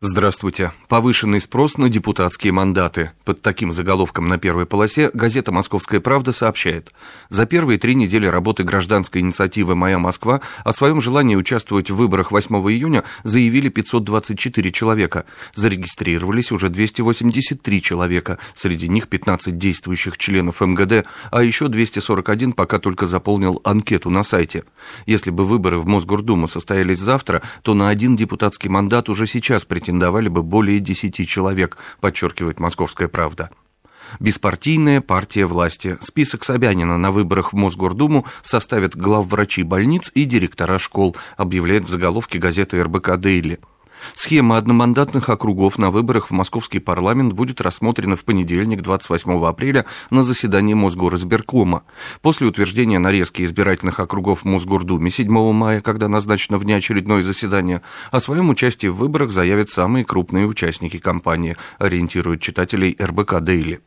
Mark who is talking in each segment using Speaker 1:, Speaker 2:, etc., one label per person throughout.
Speaker 1: Здравствуйте. Повышенный спрос на депутатские мандаты. Под таким заголовком на первой полосе газета «Московская правда» сообщает. За первые три недели работы гражданской инициативы «Моя Москва» о своем желании участвовать в выборах 8 июня заявили 524 человека. Зарегистрировались уже 283 человека. Среди них 15 действующих членов МГД, а еще 241 пока только заполнил анкету на сайте. Если бы выборы в Мосгордуму состоялись завтра, то на один депутатский мандат уже сейчас претендовали претендовали бы более 10 человек, подчеркивает «Московская правда». Беспартийная партия власти. Список Собянина на выборах в Мосгордуму составят главврачи больниц и директора школ, объявляет в заголовке газеты РБК «Дейли». Схема одномандатных округов на выборах в московский парламент будет рассмотрена в понедельник, 28 апреля, на заседании Мосгоризбиркома. После утверждения нарезки избирательных округов в Мосгордуме 7 мая, когда назначено внеочередное заседание, о своем участии в выборах заявят самые крупные участники кампании, ориентируют читателей РБК «Дейли».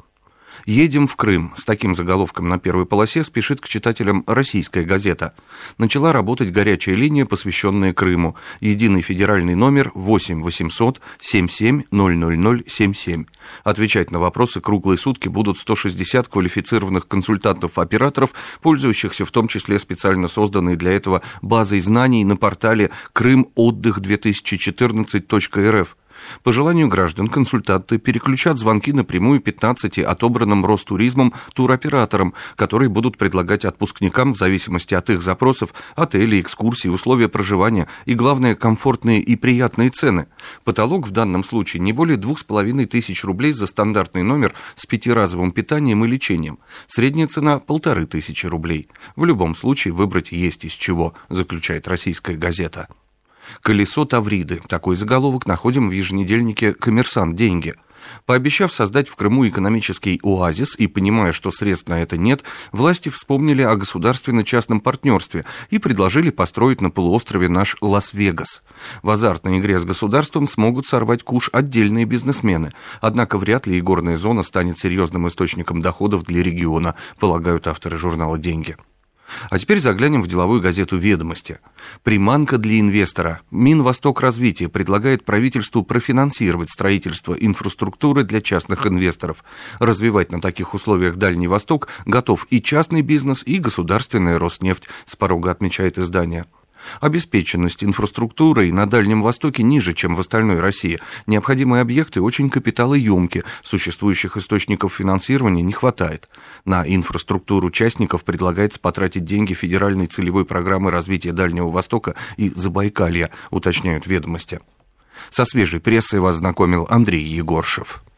Speaker 1: «Едем в Крым» с таким заголовком на первой полосе спешит к читателям российская газета. Начала работать горячая линия, посвященная Крыму. Единый федеральный номер 8 800 77 000 77. Отвечать на вопросы круглые сутки будут 160 квалифицированных консультантов-операторов, пользующихся в том числе специально созданной для этого базой знаний на портале крымотдых2014.рф. По желанию граждан консультанты переключат звонки напрямую 15 отобранным Ростуризмом туроператорам, которые будут предлагать отпускникам в зависимости от их запросов отели, экскурсии, условия проживания и, главное, комфортные и приятные цены. Потолок в данном случае не более 2,5 тысяч рублей за стандартный номер с пятиразовым питанием и лечением. Средняя цена – полторы тысячи рублей. В любом случае выбрать есть из чего, заключает российская газета. «Колесо Тавриды». Такой заголовок находим в еженедельнике «Коммерсант. Деньги». Пообещав создать в Крыму экономический оазис и понимая, что средств на это нет, власти вспомнили о государственно-частном партнерстве и предложили построить на полуострове наш Лас-Вегас. В азартной игре с государством смогут сорвать куш отдельные бизнесмены, однако вряд ли и горная зона станет серьезным источником доходов для региона, полагают авторы журнала «Деньги». А теперь заглянем в деловую газету «Ведомости». Приманка для инвестора. Минвосток развития предлагает правительству профинансировать строительство инфраструктуры для частных инвесторов. Развивать на таких условиях Дальний Восток готов и частный бизнес, и государственная Роснефть, с порога отмечает издание. Обеспеченность инфраструктурой на Дальнем Востоке ниже, чем в остальной России. Необходимые объекты очень капиталоемки, существующих источников финансирования не хватает. На инфраструктуру участников предлагается потратить деньги федеральной целевой программы развития Дальнего Востока и Забайкалья, уточняют ведомости. Со свежей прессой вас знакомил Андрей Егоршев.